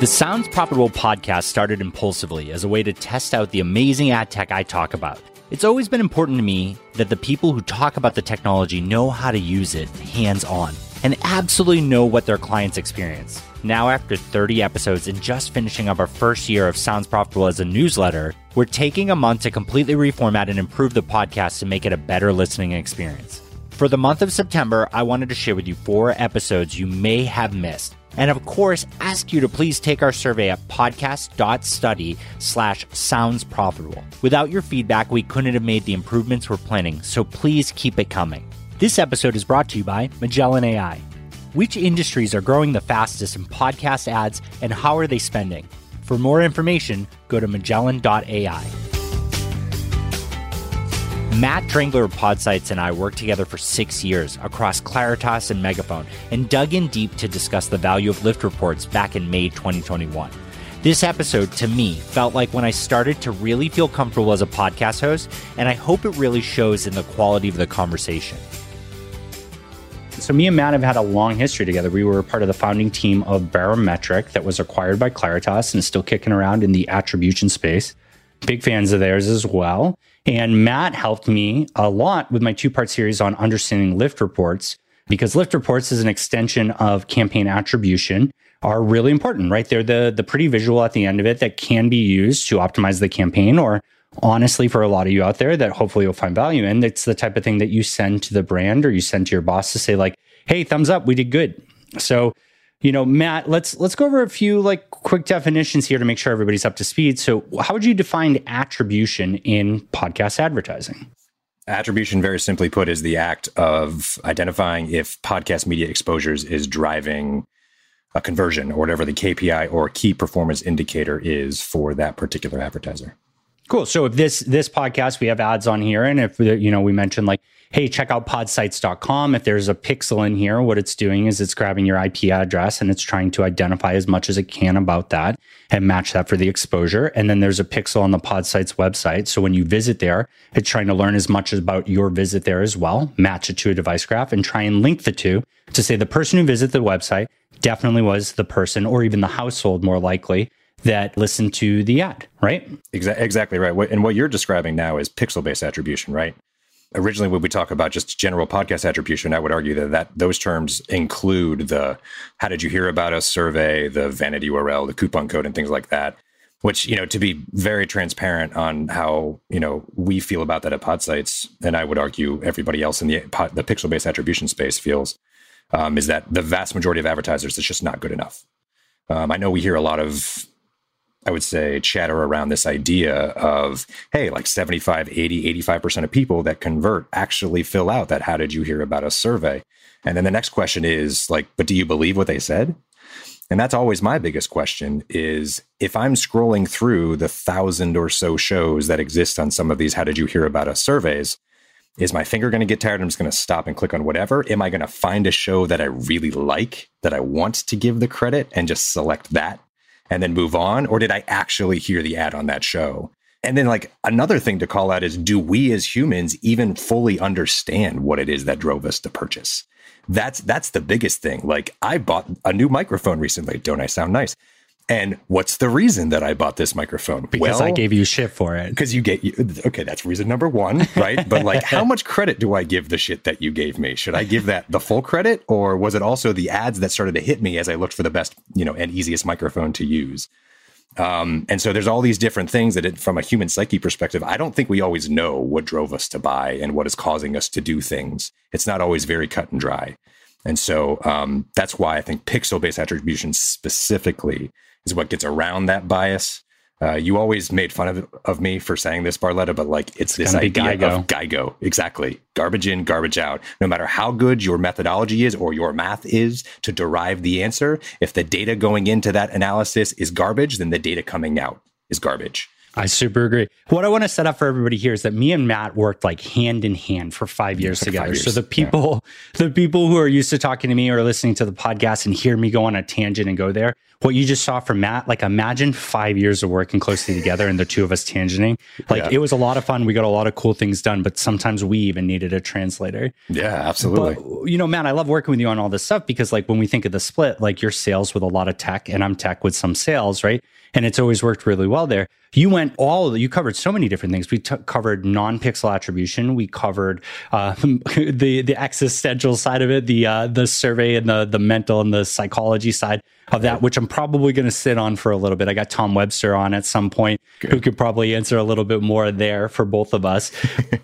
The Sounds Profitable podcast started impulsively as a way to test out the amazing ad tech I talk about. It's always been important to me that the people who talk about the technology know how to use it hands on and absolutely know what their clients experience. Now, after 30 episodes and just finishing up our first year of Sounds Profitable as a newsletter, we're taking a month to completely reformat and improve the podcast to make it a better listening experience. For the month of September, I wanted to share with you four episodes you may have missed and of course, ask you to please take our survey at podcast.study slash sounds profitable. Without your feedback, we couldn't have made the improvements we're planning, so please keep it coming. This episode is brought to you by Magellan AI. Which industries are growing the fastest in podcast ads and how are they spending? For more information, go to magellan.ai. Matt Drengler of Podsights and I worked together for six years across Claritas and Megaphone and dug in deep to discuss the value of lift reports back in May 2021. This episode, to me, felt like when I started to really feel comfortable as a podcast host, and I hope it really shows in the quality of the conversation. So, me and Matt have had a long history together. We were part of the founding team of Barometric that was acquired by Claritas and is still kicking around in the attribution space. Big fans of theirs as well. And Matt helped me a lot with my two part series on understanding lift reports because lift reports is an extension of campaign attribution are really important, right? They're the, the pretty visual at the end of it that can be used to optimize the campaign or honestly for a lot of you out there that hopefully you'll find value in. It's the type of thing that you send to the brand or you send to your boss to say like, Hey, thumbs up. We did good. So you know, Matt, let's let's go over a few like quick definitions here to make sure everybody's up to speed. So, how would you define attribution in podcast advertising? Attribution, very simply put, is the act of identifying if podcast media exposures is driving a conversion or whatever the KPI or key performance indicator is for that particular advertiser. Cool. So if this this podcast we have ads on here, and if you know we mentioned like, hey, check out podsights.com. If there's a pixel in here, what it's doing is it's grabbing your IP address and it's trying to identify as much as it can about that and match that for the exposure. And then there's a pixel on the Podsights website. So when you visit there, it's trying to learn as much about your visit there as well, match it to a device graph, and try and link the two to say the person who visited the website definitely was the person or even the household more likely that listen to the ad, right? Exa- exactly right. And what you're describing now is pixel based attribution, right? Originally, when we talk about just general podcast attribution, I would argue that, that those terms include the how did you hear about us survey, the vanity URL, the coupon code, and things like that. Which, you know, to be very transparent on how, you know, we feel about that at Podsights, and I would argue everybody else in the, the pixel based attribution space feels, um, is that the vast majority of advertisers, it's just not good enough. Um, I know we hear a lot of I would say, chatter around this idea of, hey, like 75, 80, 85% of people that convert actually fill out that how did you hear about us survey. And then the next question is like, but do you believe what they said? And that's always my biggest question is if I'm scrolling through the thousand or so shows that exist on some of these how did you hear about us surveys, is my finger going to get tired? I'm just going to stop and click on whatever. Am I going to find a show that I really like that I want to give the credit and just select that and then move on? Or did I actually hear the ad on that show? And then, like, another thing to call out is do we as humans even fully understand what it is that drove us to purchase? That's that's the biggest thing. Like, I bought a new microphone recently. Don't I sound nice? And what's the reason that I bought this microphone? Because well, I gave you shit for it. Because you get okay, that's reason number one, right? but like, how much credit do I give the shit that you gave me? Should I give that the full credit, or was it also the ads that started to hit me as I looked for the best, you know, and easiest microphone to use? Um, and so there's all these different things that, it, from a human psyche perspective, I don't think we always know what drove us to buy and what is causing us to do things. It's not always very cut and dry. And so um, that's why I think pixel based attribution specifically is what gets around that bias. Uh, you always made fun of, of me for saying this, Barletta, but like it's, it's this idea of GIGO. Exactly. Garbage in, garbage out. No matter how good your methodology is or your math is to derive the answer, if the data going into that analysis is garbage, then the data coming out is garbage. I super agree. What I want to set up for everybody here is that me and Matt worked like hand in hand for five years together. Five years. So the people, yeah. the people who are used to talking to me or listening to the podcast and hear me go on a tangent and go there, what you just saw from Matt, like imagine five years of working closely together and the two of us tangenting. Like yeah. it was a lot of fun. We got a lot of cool things done, but sometimes we even needed a translator. Yeah, absolutely. But, you know, Matt, I love working with you on all this stuff because like when we think of the split, like your sales with a lot of tech and I'm tech with some sales, right? And it's always worked really well there. You went all, you covered so many different things. We t- covered non pixel attribution. We covered uh, the, the existential side of it, the, uh, the survey and the, the mental and the psychology side of that, which I'm probably going to sit on for a little bit. I got Tom Webster on at some point Good. who could probably answer a little bit more there for both of us.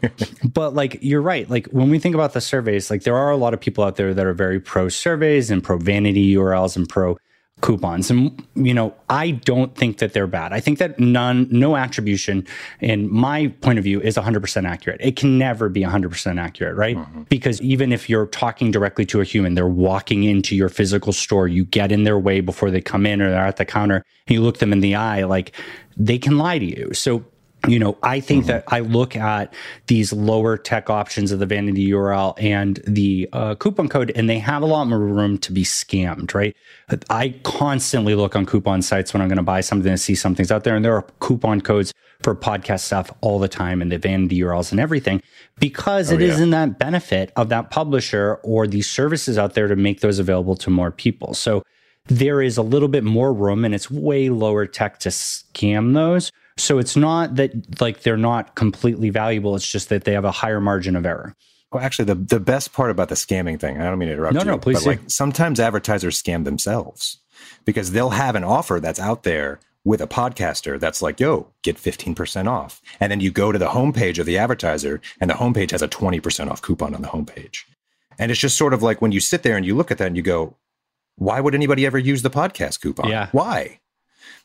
but like, you're right. Like when we think about the surveys, like there are a lot of people out there that are very pro surveys and pro vanity URLs and pro coupons. And, you know, I don't think that they're bad. I think that none, no attribution, in my point of view, is 100% accurate. It can never be 100% accurate, right? Mm-hmm. Because even if you're talking directly to a human, they're walking into your physical store, you get in their way before they come in or they're at the counter, and you look them in the eye, like they can lie to you. So you know, I think mm-hmm. that I look at these lower tech options of the vanity URL and the uh, coupon code, and they have a lot more room to be scammed, right? I constantly look on coupon sites when I'm going to buy something and see something's out there, and there are coupon codes for podcast stuff all the time and the vanity URLs and everything because oh, it yeah. is in that benefit of that publisher or these services out there to make those available to more people. So there is a little bit more room and it's way lower tech to scam those so it's not that like they're not completely valuable. It's just that they have a higher margin of error. Well, actually, the, the best part about the scamming thing, I don't mean to interrupt no, you. No, please. But like sometimes advertisers scam themselves because they'll have an offer that's out there with a podcaster that's like, yo, get 15% off. And then you go to the homepage of the advertiser and the homepage has a 20% off coupon on the homepage. And it's just sort of like when you sit there and you look at that and you go, why would anybody ever use the podcast coupon? Yeah. Why?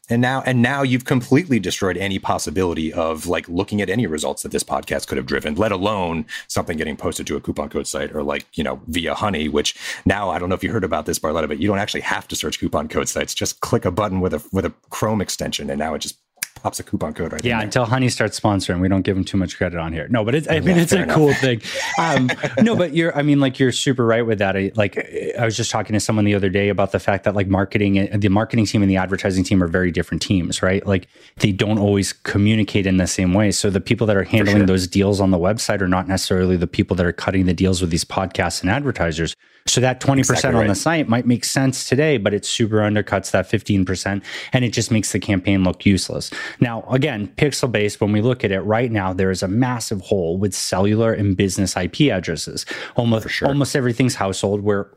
And now and now you've completely destroyed any possibility of like looking at any results that this podcast could have driven let alone something getting posted to a coupon code site or like you know via honey which now i don't know if you heard about this barletta but you don't actually have to search coupon code sites. Just click a button with a with a chrome extension and now it just pops a coupon code right yeah until honey starts sponsoring we don't give them too much credit on here. No but it's i mean yeah, it's a enough. cool thing. Um, no but you're i mean like you're super right with that. I, like i was just talking to someone the other day about the fact that like marketing the marketing team and the advertising team are very different teams right? Like they don't always communicate in the same way. So the people that are handling sure. those deals on the website are not necessarily the people that are cutting the deals with these podcasts and advertisers. So that 20% exactly on the site might make sense today, but it super undercuts that 15% and it just makes the campaign look useless. Now, again, pixel based, when we look at it right now, there is a massive hole with cellular and business IP addresses. Almost, sure. almost everything's household where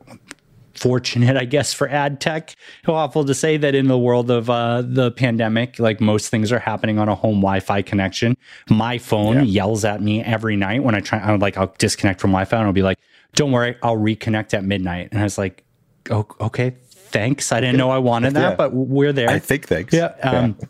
fortunate, I guess, for ad tech. Awful to say that in the world of uh, the pandemic, like most things are happening on a home Wi-Fi connection. My phone yeah. yells at me every night when I try. I'm like, I'll disconnect from Wi-Fi and I'll be like, don't worry, I'll reconnect at midnight. And I was like, oh, okay, thanks. I didn't know I wanted that, yeah. but we're there. I think thanks. Yeah. Um, yeah.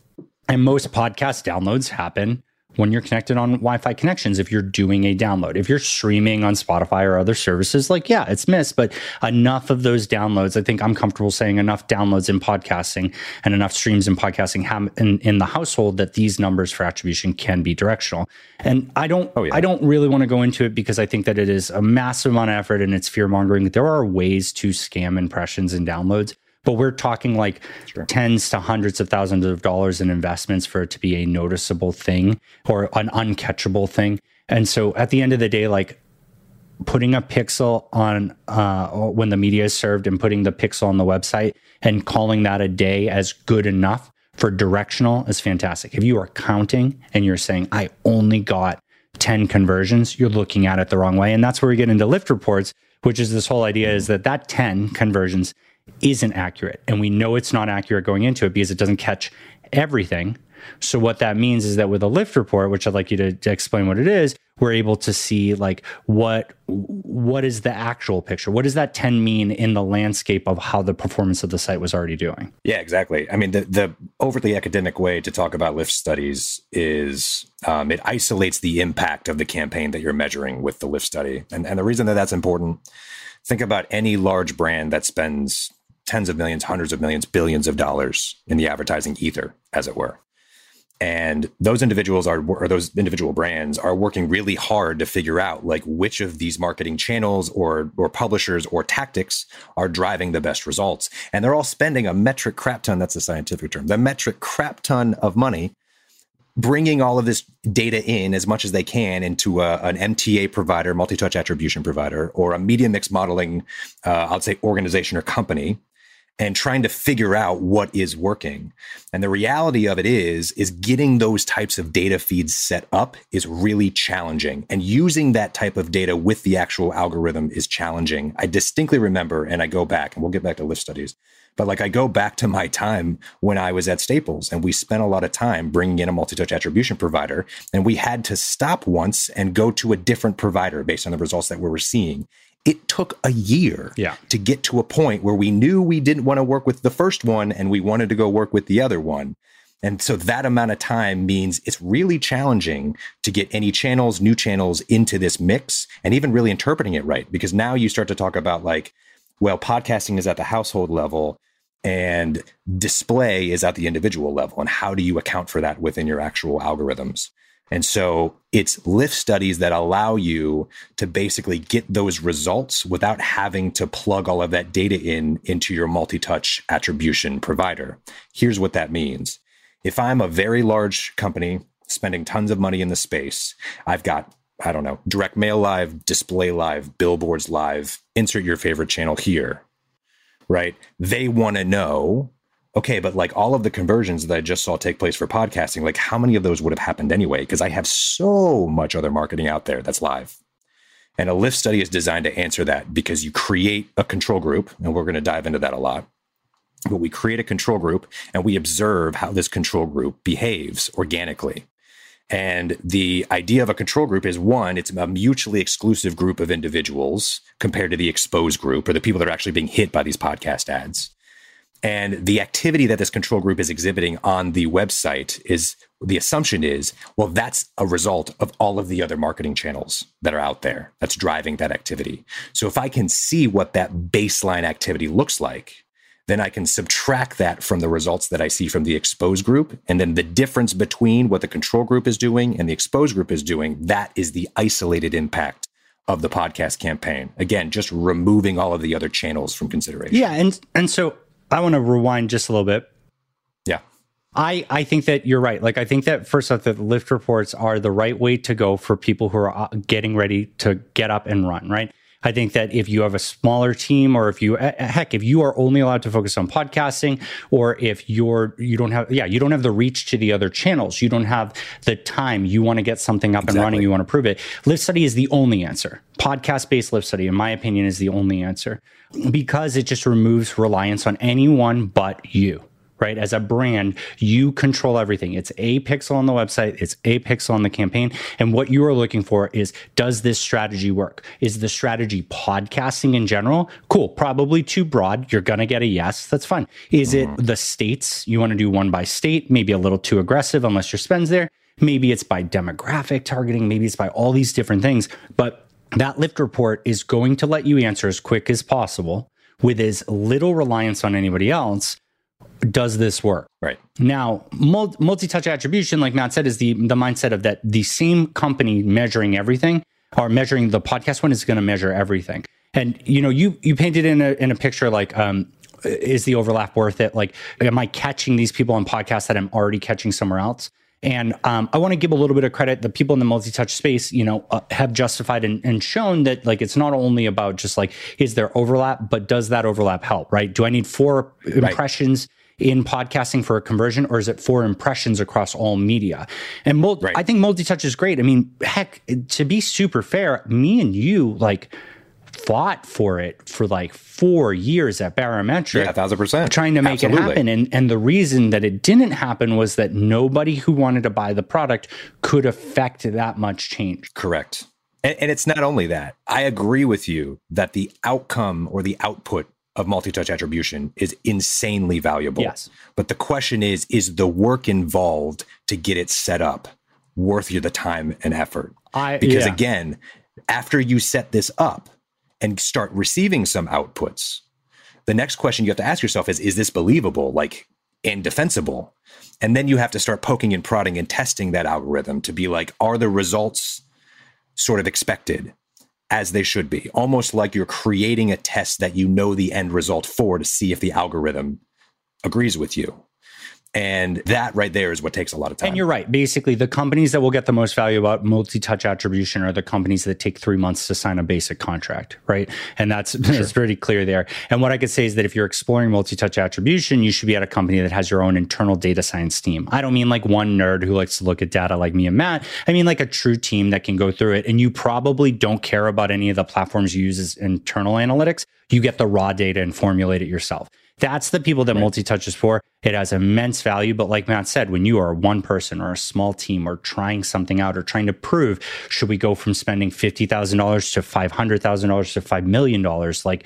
And most podcast downloads happen when you're connected on Wi-Fi connections, if you're doing a download, if you're streaming on Spotify or other services, like yeah, it's missed, but enough of those downloads. I think I'm comfortable saying enough downloads in podcasting and enough streams in podcasting have in, in the household that these numbers for attribution can be directional. And I don't, oh, yeah. I don't really want to go into it because I think that it is a massive amount of effort and it's fear mongering. There are ways to scam impressions and downloads but we're talking like sure. tens to hundreds of thousands of dollars in investments for it to be a noticeable thing or an uncatchable thing. And so at the end of the day, like putting a pixel on uh, when the media is served and putting the pixel on the website and calling that a day as good enough for directional is fantastic. If you are counting and you're saying, I only got 10 conversions, you're looking at it the wrong way. And that's where we get into lift reports, which is this whole idea is that that 10 conversions isn't accurate. And we know it's not accurate going into it because it doesn't catch everything. So what that means is that with a lift report, which I'd like you to, to, explain what it is, we're able to see like what what is the actual picture? What does that 10 mean in the landscape of how the performance of the site was already doing? Yeah, exactly. I mean, the the overly academic way to talk about lift studies is um, it isolates the impact of the campaign that you're measuring with the lift study, and and the reason that that's important think about any large brand that spends tens of millions, hundreds of millions, billions of dollars in the advertising ether, as it were. and those individuals are or those individual brands are working really hard to figure out like which of these marketing channels or or publishers or tactics are driving the best results and they're all spending a metric crap ton that's a scientific term the metric crap ton of money bringing all of this data in as much as they can into a, an MTA provider, multi-touch attribution provider, or a media mix modeling, uh, I'll say organization or company, and trying to figure out what is working. And the reality of it is is getting those types of data feeds set up is really challenging. And using that type of data with the actual algorithm is challenging. I distinctly remember and I go back and we'll get back to lift studies. But like I go back to my time when I was at Staples and we spent a lot of time bringing in a multi-touch attribution provider and we had to stop once and go to a different provider based on the results that we were seeing it took a year yeah. to get to a point where we knew we didn't want to work with the first one and we wanted to go work with the other one. And so that amount of time means it's really challenging to get any channels, new channels into this mix and even really interpreting it right. Because now you start to talk about like, well, podcasting is at the household level and display is at the individual level. And how do you account for that within your actual algorithms? And so it's lift studies that allow you to basically get those results without having to plug all of that data in into your multi-touch attribution provider. Here's what that means. If I'm a very large company spending tons of money in the space, I've got I don't know, direct mail live, display live, billboards live, insert your favorite channel here. Right? They want to know okay, but like all of the conversions that I just saw take place for podcasting, like how many of those would have happened anyway? Because I have so much other marketing out there that's live. And a lift study is designed to answer that because you create a control group, and we're going to dive into that a lot. But we create a control group and we observe how this control group behaves organically. And the idea of a control group is one, it's a mutually exclusive group of individuals compared to the exposed group or the people that are actually being hit by these podcast ads. And the activity that this control group is exhibiting on the website is the assumption is, well, that's a result of all of the other marketing channels that are out there that's driving that activity. So if I can see what that baseline activity looks like, then I can subtract that from the results that I see from the exposed group. And then the difference between what the control group is doing and the exposed group is doing, that is the isolated impact of the podcast campaign. Again, just removing all of the other channels from consideration. Yeah. And, and so I want to rewind just a little bit. Yeah. I, I think that you're right. Like, I think that first off, that lift reports are the right way to go for people who are uh, getting ready to get up and run, right? I think that if you have a smaller team or if you heck if you are only allowed to focus on podcasting or if you're you don't have yeah, you don't have the reach to the other channels, you don't have the time, you want to get something up exactly. and running, you want to prove it. Lift study is the only answer. Podcast based lift study in my opinion is the only answer because it just removes reliance on anyone but you right? As a brand, you control everything. It's a pixel on the website, it's a pixel on the campaign. And what you are looking for is does this strategy work? Is the strategy podcasting in general? Cool, probably too broad. You're going to get a yes. That's fine. Is it mm-hmm. the states? You want to do one by state, maybe a little too aggressive unless your spend's there. Maybe it's by demographic targeting, maybe it's by all these different things. But that lift report is going to let you answer as quick as possible with as little reliance on anybody else does this work? Right. Now, multi touch attribution, like Matt said, is the, the mindset of that the same company measuring everything or measuring the podcast one is going to measure everything. And, you know, you, you painted in a, in a picture like, um, is the overlap worth it? Like, am I catching these people on podcasts that I'm already catching somewhere else? And um, I want to give a little bit of credit. The people in the multi-touch space, you know, uh, have justified and, and, shown that like it's not only about just like is there overlap, but does that overlap help? Right? Do I need four impressions? In podcasting for a conversion or is it for impressions across all media? And right. I think multi-touch is great. I mean, heck, to be super fair, me and you like fought for it for like four years at Barometric. Yeah, a thousand percent. Trying to make Absolutely. it happen. And and the reason that it didn't happen was that nobody who wanted to buy the product could affect that much change. Correct. And, and it's not only that. I agree with you that the outcome or the output of multi-touch attribution is insanely valuable. Yes. But the question is, is the work involved to get it set up worth you the time and effort? I, because yeah. again, after you set this up and start receiving some outputs, the next question you have to ask yourself is, is this believable? Like, indefensible. And then you have to start poking and prodding and testing that algorithm to be like, are the results sort of expected as they should be? Almost like you're creating a test that you know the end result for to see if the algorithm agrees with you. And that right there is what takes a lot of time. And you're right. Basically, the companies that will get the most value about multi touch attribution are the companies that take three months to sign a basic contract, right? And that's, sure. that's pretty clear there. And what I could say is that if you're exploring multi touch attribution, you should be at a company that has your own internal data science team. I don't mean like one nerd who likes to look at data like me and Matt. I mean like a true team that can go through it. And you probably don't care about any of the platforms you use as internal analytics. You get the raw data and formulate it yourself. That's the people that right. multi-touch is for. It has immense value. But like Matt said, when you are one person or a small team or trying something out or trying to prove, should we go from spending $50,000 to $500,000 to $5 million? Like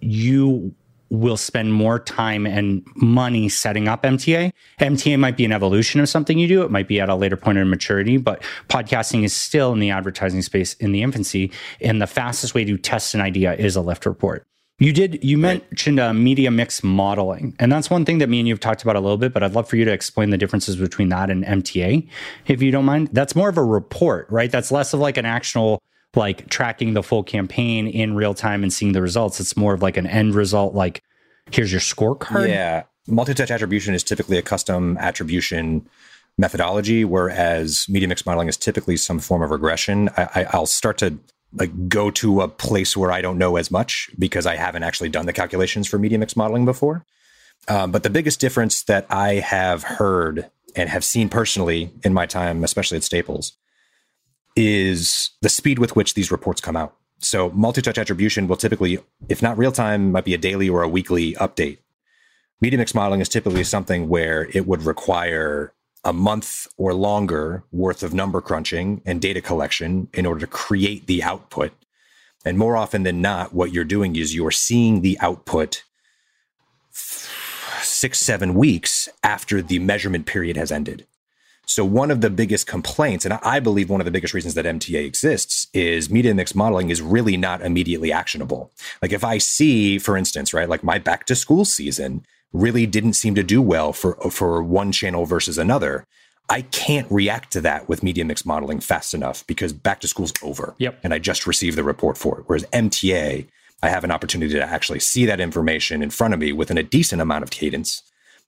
you will spend more time and money setting up MTA. MTA might be an evolution of something you do. It might be at a later point of maturity, but podcasting is still in the advertising space in the infancy. And the fastest way to test an idea is a lift report. You did. You mentioned uh, media mix modeling, and that's one thing that me and you have talked about a little bit. But I'd love for you to explain the differences between that and MTA, if you don't mind. That's more of a report, right? That's less of like an actual like tracking the full campaign in real time and seeing the results. It's more of like an end result, like here's your scorecard. Yeah, multi-touch attribution is typically a custom attribution methodology, whereas media mix modeling is typically some form of regression. I, will start to like go to a place where I don't know as much because I haven't actually done the calculations for media mix modeling before. Um, but the biggest difference that I have heard and have seen personally in my time, especially at Staples, is the speed with which these reports come out. So multi-touch attribution will typically, if not real time, might be a daily or a weekly update. Media mix modeling is typically something where it would require a month or longer worth of number crunching and data collection in order to create the output. And more often than not, what you're doing is you're seeing the output six, seven weeks after the measurement period has ended. So, one of the biggest complaints, and I believe one of the biggest reasons that MTA exists, is media mix modeling is really not immediately actionable. Like, if I see, for instance, right, like my back to school season, really didn't seem to do well for for one channel versus another. I can't react to that with media mix modeling fast enough because back to school's over. Yep. And I just received the report for it. Whereas MTA, I have an opportunity to actually see that information in front of me within a decent amount of cadence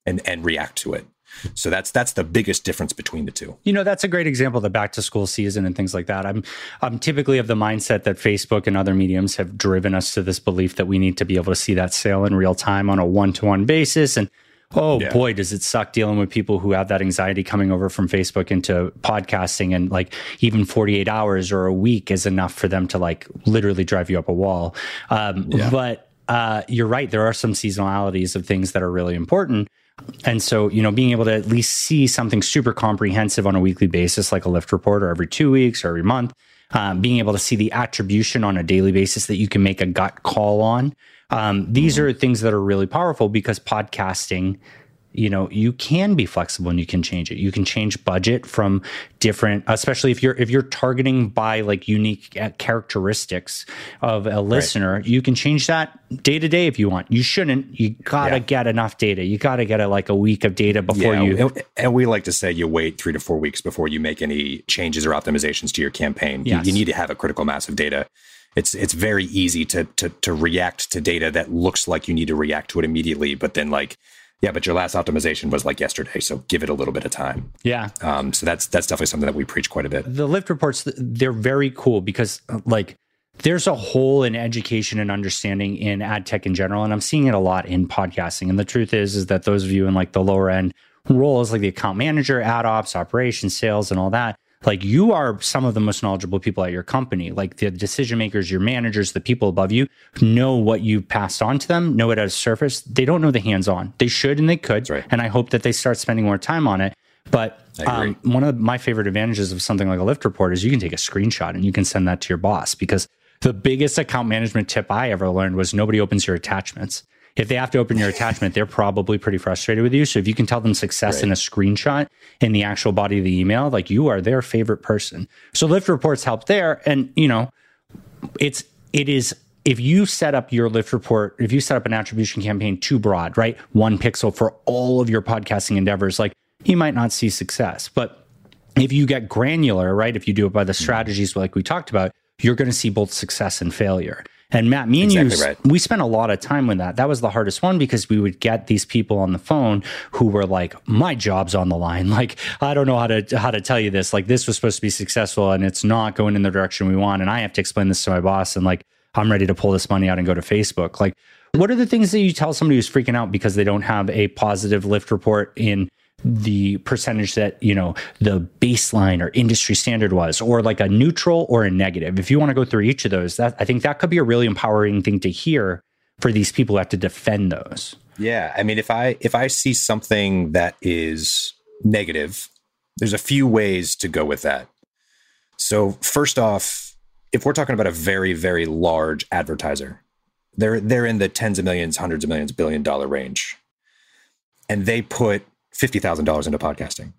and, and react to it. So that's that's the biggest difference between the two. You know, that's a great example of the back to school season and things like that. I'm I'm typically of the mindset that Facebook and other mediums have driven us to this belief that we need to be able to see that sale in real time on a one-to-one basis and Oh yeah. boy, does it suck dealing with people who have that anxiety coming over from Facebook into podcasting and like even 48 hours or a week is enough for them to like literally drive you up a wall. Um, yeah. But uh, you're right. There are some seasonalities of things that are really important. And so, you know, being able to at least see something super comprehensive on a weekly basis, like a lift report or every two weeks or every month, um, being able to see the attribution on a daily basis that you can make a gut call on. Um, these mm-hmm. are things that are really powerful because podcasting you know you can be flexible and you can change it you can change budget from different especially if you're if you're targeting by like unique uh, characteristics of a listener right. you can change that day to day if you want you shouldn't you gotta yeah. get enough data you gotta get a, like a week of data before yeah, you and, and, we like to say you wait three to four weeks before you make any changes or optimizations to your campaign yes. you, you need to have a critical mass of data it's it's very easy to, to to react to data that looks like you need to react to it immediately, but then like yeah, but your last optimization was like yesterday, so give it a little bit of time. Yeah. Um, so that's that's definitely something that we preach quite a bit. The lift reports they're very cool because like there's a hole in education and understanding in ad tech in general, and I'm seeing it a lot in podcasting. And the truth is, is that those of you in like the lower end roles, like the account manager, ad ops, operations, sales, and all that, like you are some of the most knowledgeable people at your company. Like the decision makers your managers the people above you know what you passed on to them know it as a surface. They don't know the hands on they should and they could right. and i hope that they start spending more time on it. But um, one of my favorite advantages of something like a lift report is you can take a screenshot and you can send that to your boss because the biggest account management tip i ever learned was nobody opens your attachments if they have to open your attachment, they're probably pretty frustrated with you. So if you can tell them success right. in a screenshot in the actual body of the email, like you are their favorite person. So lift reports help there. And, you know, it's, it is if you set up your lift report, if you set up an attribution campaign too broad, right? One pixel for all of your podcasting endeavors, like you might not see success. But if you get granular, right? If you do it by the hmm. strategies like we talked about, you're going to see both success and failure. And Matt, me and exactly you, right. we spent a lot of time with that. That was the hardest one because we would get these people on the phone who were like, "My job's on the line. Like, I don't know how to how to tell you this. Like, this was supposed to be successful, and it's not going in the direction we want. And I have to explain this to my boss. And like, I'm ready to pull this money out and go to Facebook. Like, what are the things that you tell somebody who's freaking out because they don't have a positive lift report in the percentage that you know the baseline or industry standard was or like a neutral or a negative. If you want to go through each of those that i think that could be a really empowering thing to hear for these people who have to defend those. Yeah i mean if i if i see something that is negative there's a few ways to go with that. So first off if we're talking about a very, very large advertiser, they're they're in the tens of millions, hundreds of millions, billion dollar range, and they put fifty thousand dollars into podcasting.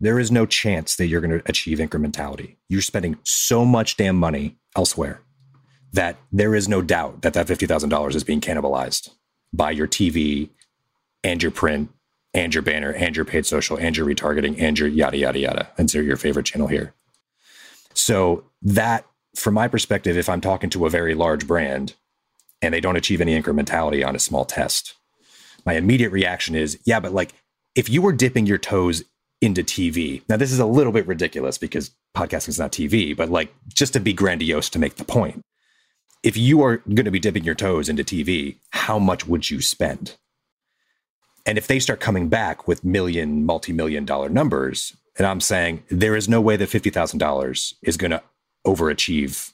There is no chance that you're going to achieve incrementality. You're spending so much damn money elsewhere that there is no doubt that that fifty thousand dollars is being cannibalized by your TV and your print and your banner and your paid social and your retargeting and your yada yada yada. And so your favorite channel here. So that from my perspective, if I'm talking to a very large brand and they don't achieve any incrementality on a small test, my immediate reaction is, yeah, but like if you were dipping your toes into TV, now this is a little bit ridiculous because podcasting is not TV, but like just to be grandiose to make the point. If you are going to be dipping your toes into TV, how much would you spend? And if they start coming back with million, multi million dollar numbers, and I'm saying there is no way that $50,000 is going to overachieve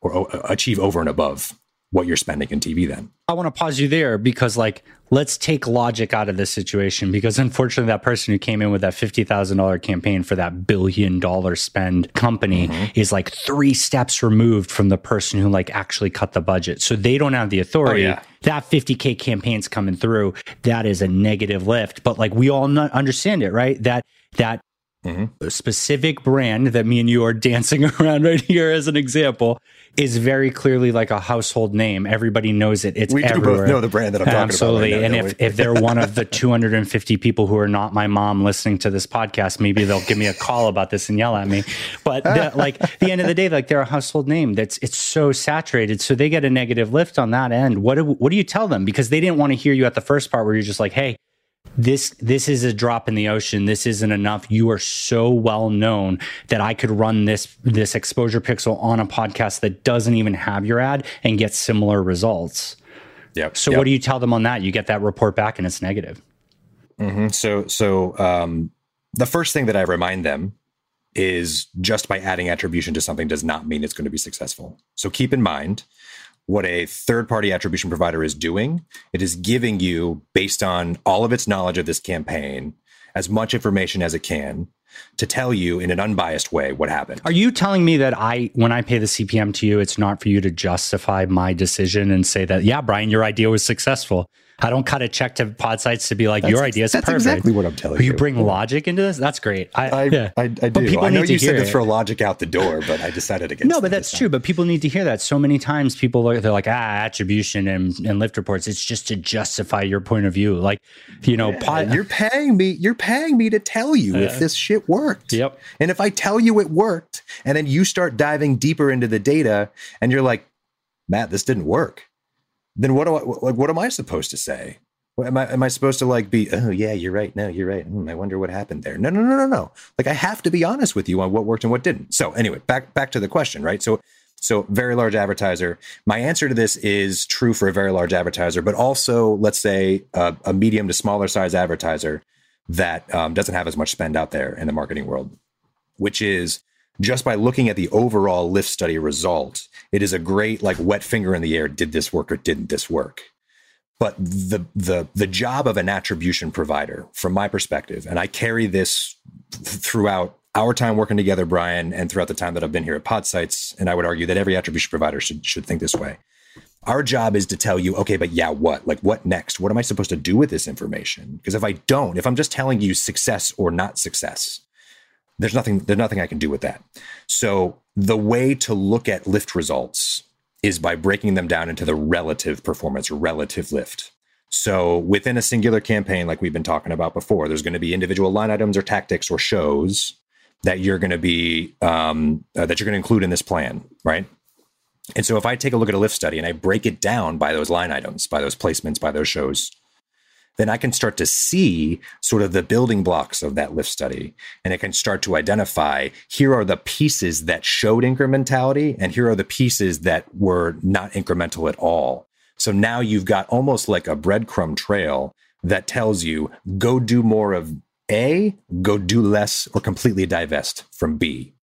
or uh, achieve over and above what you're spending in TV then. I want to pause you there because like let's take logic out of this situation because unfortunately that person who came in with that $50,000 campaign for that billion dollar spend company mm-hmm. is like 3 steps removed from the person who like actually cut the budget. So they don't have the authority. Oh, yeah. That 50k campaign's coming through. That is a negative lift, but like we all understand it, right? That that Mm-hmm. A specific brand that me and you are dancing around right here as an example is very clearly like a household name. Everybody knows it. It's we everywhere. both know the brand that I'm Absolutely. talking about. Right and if, if they're one of the 250 people who are not my mom listening to this podcast, maybe they'll give me a call about this and yell at me. But the, like the end of the day, like they're a household name that's it's so saturated. So they get a negative lift on that end. What do, what do you tell them? Because they didn't want to hear you at the first part where you're just like, hey, this this is a drop in the ocean. This isn't enough. You are so well known that i could run this this exposure pixel on a podcast that doesn't even have your ad and get similar results. Yeah so yep. what do you tell them on that? You get that report back and it's negative. Mm-hmm. so so um, the first thing that i remind them is just by adding attribution to something does not mean it's going to be successful. So keep in mind what a third party attribution provider is doing. It is giving you, based on all of its knowledge of this campaign, as much information as it can to tell you in an unbiased way what happened. Are you telling me that I, when I pay the CPM to you, it's not for you to justify my decision and say that, yeah, Bryan, your idea was successful? I don't cut a check to Podsights to be like, that's, your idea is that's perfect. exactly what I'm telling you. You bring logic into this? That's great. I, I, yeah. I, I do. But people I know you said to throw logic out the door, but I decided against it. No, but that's true. But people need to hear that. So many times people are, they're like, ah, attribution and, and lift reports. It's just to justify your point of view. Like, you know, yeah, pod- you're paying me, you're paying me to tell you uh, if this shit worked. Yep. And if I tell you it worked, and then you start diving deeper into the data and you're like, Matt, this didn't work. Then what do I like? What am I supposed to say? am I am I supposed to like be? Oh yeah, you're right. No, you're right. Hmm, I wonder what happened there. No, no, no, no, no. Like I have to be honest with you on what worked and what didn't. So anyway, back back to the question, right? So so very large advertiser. My answer to this is true for a very large advertiser, but also let's say a, a medium to smaller size advertiser that um, doesn't have as much spend out there in the marketing world, which is just by looking at the overall lift study result, it is a great like wet finger in the air. Did this work or didn't this work? But the the the job of an attribution provider, from my perspective, and I carry this throughout our time working together, Bryan, and throughout the time that I've been here at Podsights, and I would argue that every attribution provider should should think this way. Our job is to tell you, okay, but yeah, what? Like, what next? What am I supposed to do with this information? Because if I don't, if I'm just telling you success or not success, there's nothing there's nothing I can do with that. So the way to look at lift results is by breaking them down into the relative performance, relative lift. So within a singular campaign, like we've been talking about before, there's going to be individual line items or tactics or shows that you're going to be um, uh, that you're going to include in this plan, right? And so if I take a look at a lift study and I break it down by those line items, by those placements, by those shows, then I can start to see sort of the building blocks of that lift study. And I can start to identify here are the pieces that showed incrementality, and here are the pieces that were not incremental at all. So now you've got almost like a breadcrumb trail that tells you go do more of A, go do less, or completely divest from B.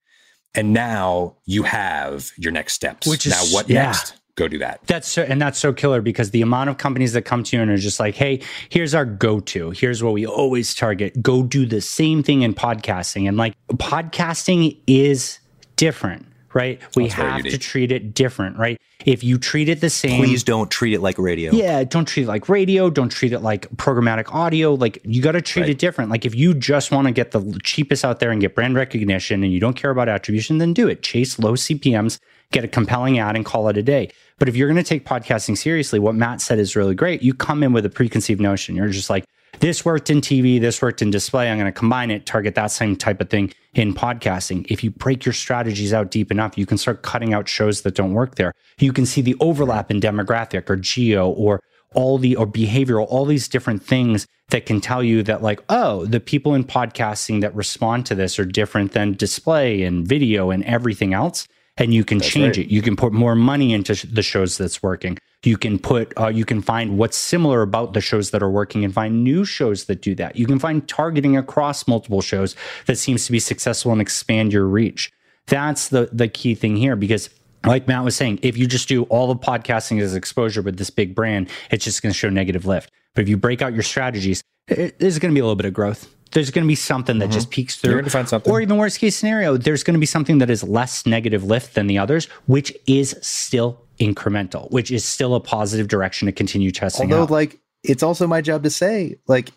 And now you have your next steps. Which is, now what yeah. next? Go do that. That's so, and that's so killer because the amount of companies that come to you and are just like, "Hey, here's our go-to. Here's what we always target. Go do the same thing in podcasting." And like podcasting is different, right? We That's have to treat it different, right? If you treat it the same, Please don't treat it like radio. yeah, don't treat it like radio. Don't treat it like programmatic audio. Like you got to treat Right. it different. Like if you just want to get the cheapest out there and get brand recognition and you don't care about attribution, then do it. Chase low CPMs, get a compelling ad and call it a day. But if you're going to take podcasting seriously, what Matt said is really great. You come in with a preconceived notion. You're just like, this worked in TV, this worked in display. I'm going to combine it, target that same type of thing in podcasting. If you break your strategies out deep enough, you can start cutting out shows that don't work there. You can see the overlap in demographic or geo or all the or behavioral, all these different things that can tell you that like, oh, the people in podcasting that respond to this are different than display and video and everything else. And you can change right. it. You can put more money into the shows that's working. You can put, uh, you can find what's similar about the shows that are working and find new shows that do that. You can find targeting across multiple shows that seems to be successful and expand your reach. That's the the key thing here because like Matt was saying, if you just do all of podcasting as exposure with this big brand, it's just going to show negative lift. But if you break out your strategies, it, there's going to be a little bit of growth. There's going to be something that just peaks through. Mm-hmm. You're gonna find something. Or even worst case scenario, there's going to be something that is less negative lift than the others, which is still incremental, which is still a positive direction to continue testing Although, out. like, it's also my job to say, like,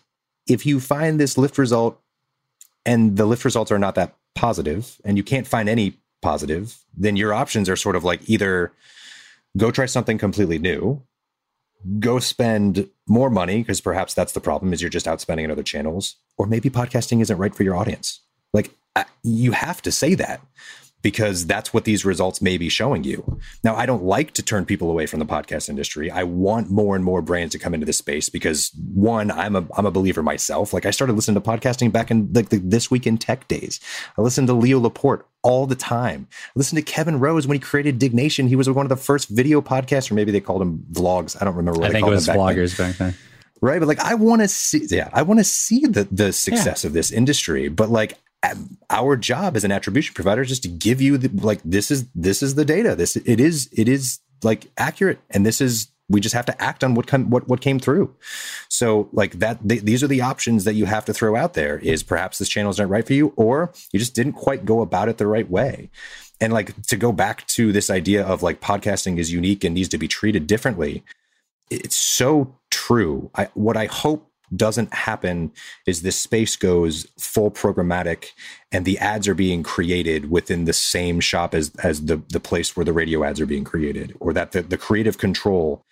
if you find this lift result and the lift results are not that positive and you can't find any positive, then your options are sort of like either go try something completely new, go spend more money because perhaps that's the problem is you're just outspending in other channels, or maybe podcasting isn't right for your audience. Like I- you have to say that because that's what these results may be showing you. Now, I don't like to turn people away from the podcast industry. I want more and more brands to come into this space because one, I'm a I'm a believer myself. Like I started listening to podcasting back in like the, this week in tech days. I listened to Leo Laporte all the time. I listened to Kevin Rose when he created Diggnation. He was one of the first video podcasts, or maybe they called him vlogs. I don't remember what I they think it was back then vloggers back then. right? But like, I want to see, yeah, I want to see the the success of this industry. But like, our job as an attribution provider is just to give you the like this is this is the data. This it is it is like accurate, and this is we just have to act on what come what what came through. So like that, th- these are the options that you have to throw out there. Is perhaps this channel is not right for you, or you just didn't quite go about it the right way. And like to go back to this idea of like podcasting is unique and needs to be treated differently it's so true. I, what I hope doesn't happen is this space goes full programmatic and the ads are being created within the same shop as as the the place where the radio ads are being created or that the, the creative control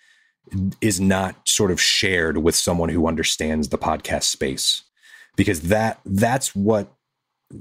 is not sort of shared with someone who understands the podcast space because that that's what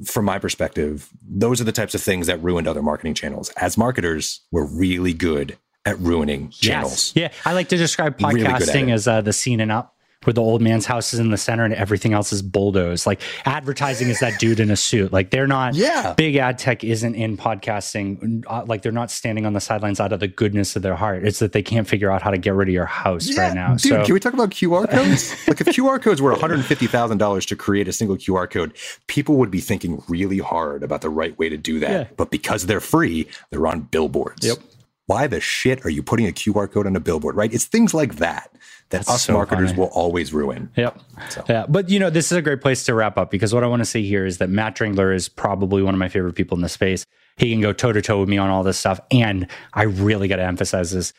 from my perspective those are the types of things that ruined other marketing channels as marketers we're really good at ruining channels Yes. Yeah. I like to describe Really podcasting it. as uh, the scene and up. Where the old man's house is in the center and everything else is bulldozed. Like advertising is that dude in a suit. Like they're not. Yeah. Big ad tech isn't in podcasting. Uh, like they're not standing on the sidelines out of the goodness of their heart. It's that they can't figure out how to get rid of your house right now. Dude, so can we talk about QR codes? like if QR codes were $150,000 to create a single QR code, people would be thinking really hard about the right way to do that. Yeah. But because they're free, they're on billboards. Yep. Why the shit are you putting a QR code on a billboard, right? It's things like that that That's us so marketers funny. will always ruin. Yep. Yeah. But you know, this is a great place to wrap up because what I want to say here is that Matt Drengler is probably one of my favorite people in the space. He can go toe to toe with me on all this stuff. And I really got to emphasize this.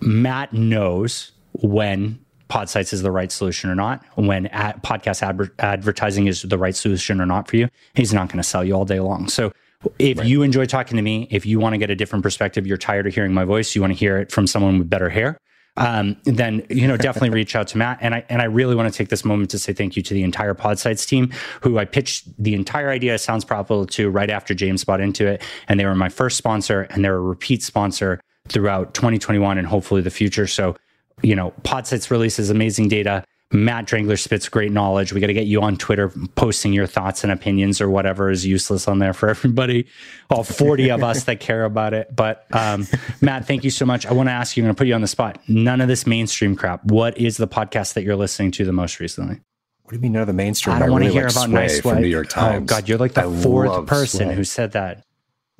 Matt knows when Podsights is the right solution or not, when ad, podcast adver- advertising is the right solution or not for you. He's not going to sell you all day long. So If right. you enjoy talking to me, if you want to get a different perspective, you're tired of hearing my voice, you want to hear it from someone with better hair, um, then you know definitely reach out to Matt. And I and I really want to take this moment to say thank you to the entire Podsights team, who I pitched the entire idea sounds profitable to right after James bought into it, and they were my first sponsor, and they're a repeat sponsor throughout 2021 and hopefully the future. So, you know, Podsights releases amazing data. Matt Drengler spits great knowledge. We got to get you on Twitter posting your thoughts and opinions or whatever is useless on there for everybody, all 40 of us that care about it. But um, Matt, thank you so much. I want to ask you, I'm going to put you on the spot. None of this mainstream crap. What is the podcast that you're listening to the most recently? What do you mean none of the mainstream? I don't want to hear like about Nice Sway from New York Times. Oh God, you're like the I fourth person Sway. who said that.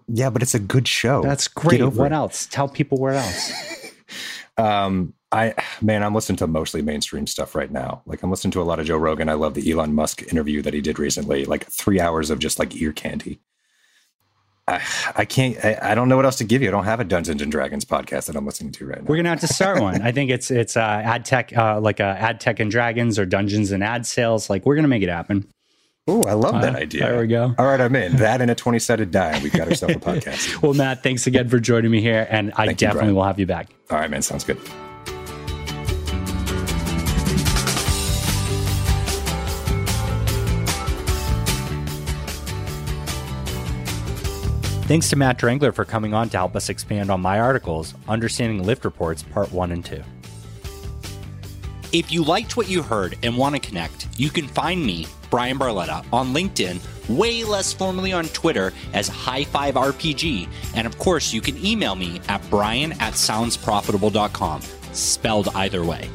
Yeah, but it's a good show. That's great. What else? Tell people where else. um, I man, I'm listening to mostly mainstream stuff right now. Like I'm listening to a lot of Joe Rogan. I love the Elon Musk interview that he did recently. Like three hours of just like ear candy. I, I can't. I, I, don't know what else to give you. I don't have a Dungeons and Dragons podcast that I'm listening to right now. We're gonna have to start one. I think it's it's uh, ad tech, uh, like uh, ad tech and dragons or Dungeons and ad sales. Like we're gonna make it happen. Oh, I love that uh, idea. There we go. All right, I'm in. That and a 20 sided die. We've got ourselves a podcast. well, Matt, thanks again for joining me here. And I Thank definitely you, will have you back. All right, man. Sounds good. Thanks to Matt Drengler for coming on to help us expand on my articles, Understanding Lift Reports, Part 1 and 2. If you liked what you heard and want to connect, you can find me, Bryan Barletta, on LinkedIn, way less formally on Twitter as High Five RPG, and of course, you can email me at brian at soundsprofitable.com, spelled either way.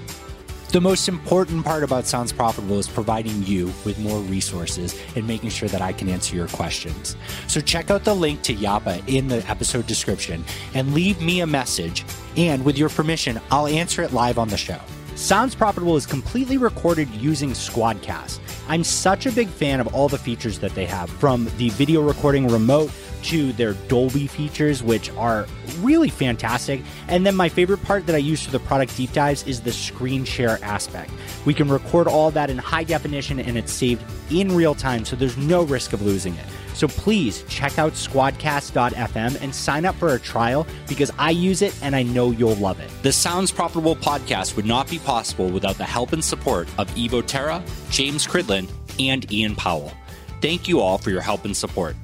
The most important part about Sounds Profitable is providing you with more resources and making sure that I can answer your questions. So check out the link to Yappa in the episode description and leave me a message. And with your permission, I'll answer it live on the show. Sounds Profitable is completely recorded using Squadcast. I'm such a big fan of all the features that they have, from the video recording remote to their Dolby features, which are really fantastic. And then my favorite part that I use for the product deep dives is the screen share aspect. We can record all that in high definition and it's saved in real time, so there's no risk of losing it. So please check out squadcast.fm and sign up for a trial because I use it and I know you'll love it. The Sounds Profitable podcast would not be possible without the help and support of Evo Terra, James Cridland, and Ian Powell. Thank you all for your help and support.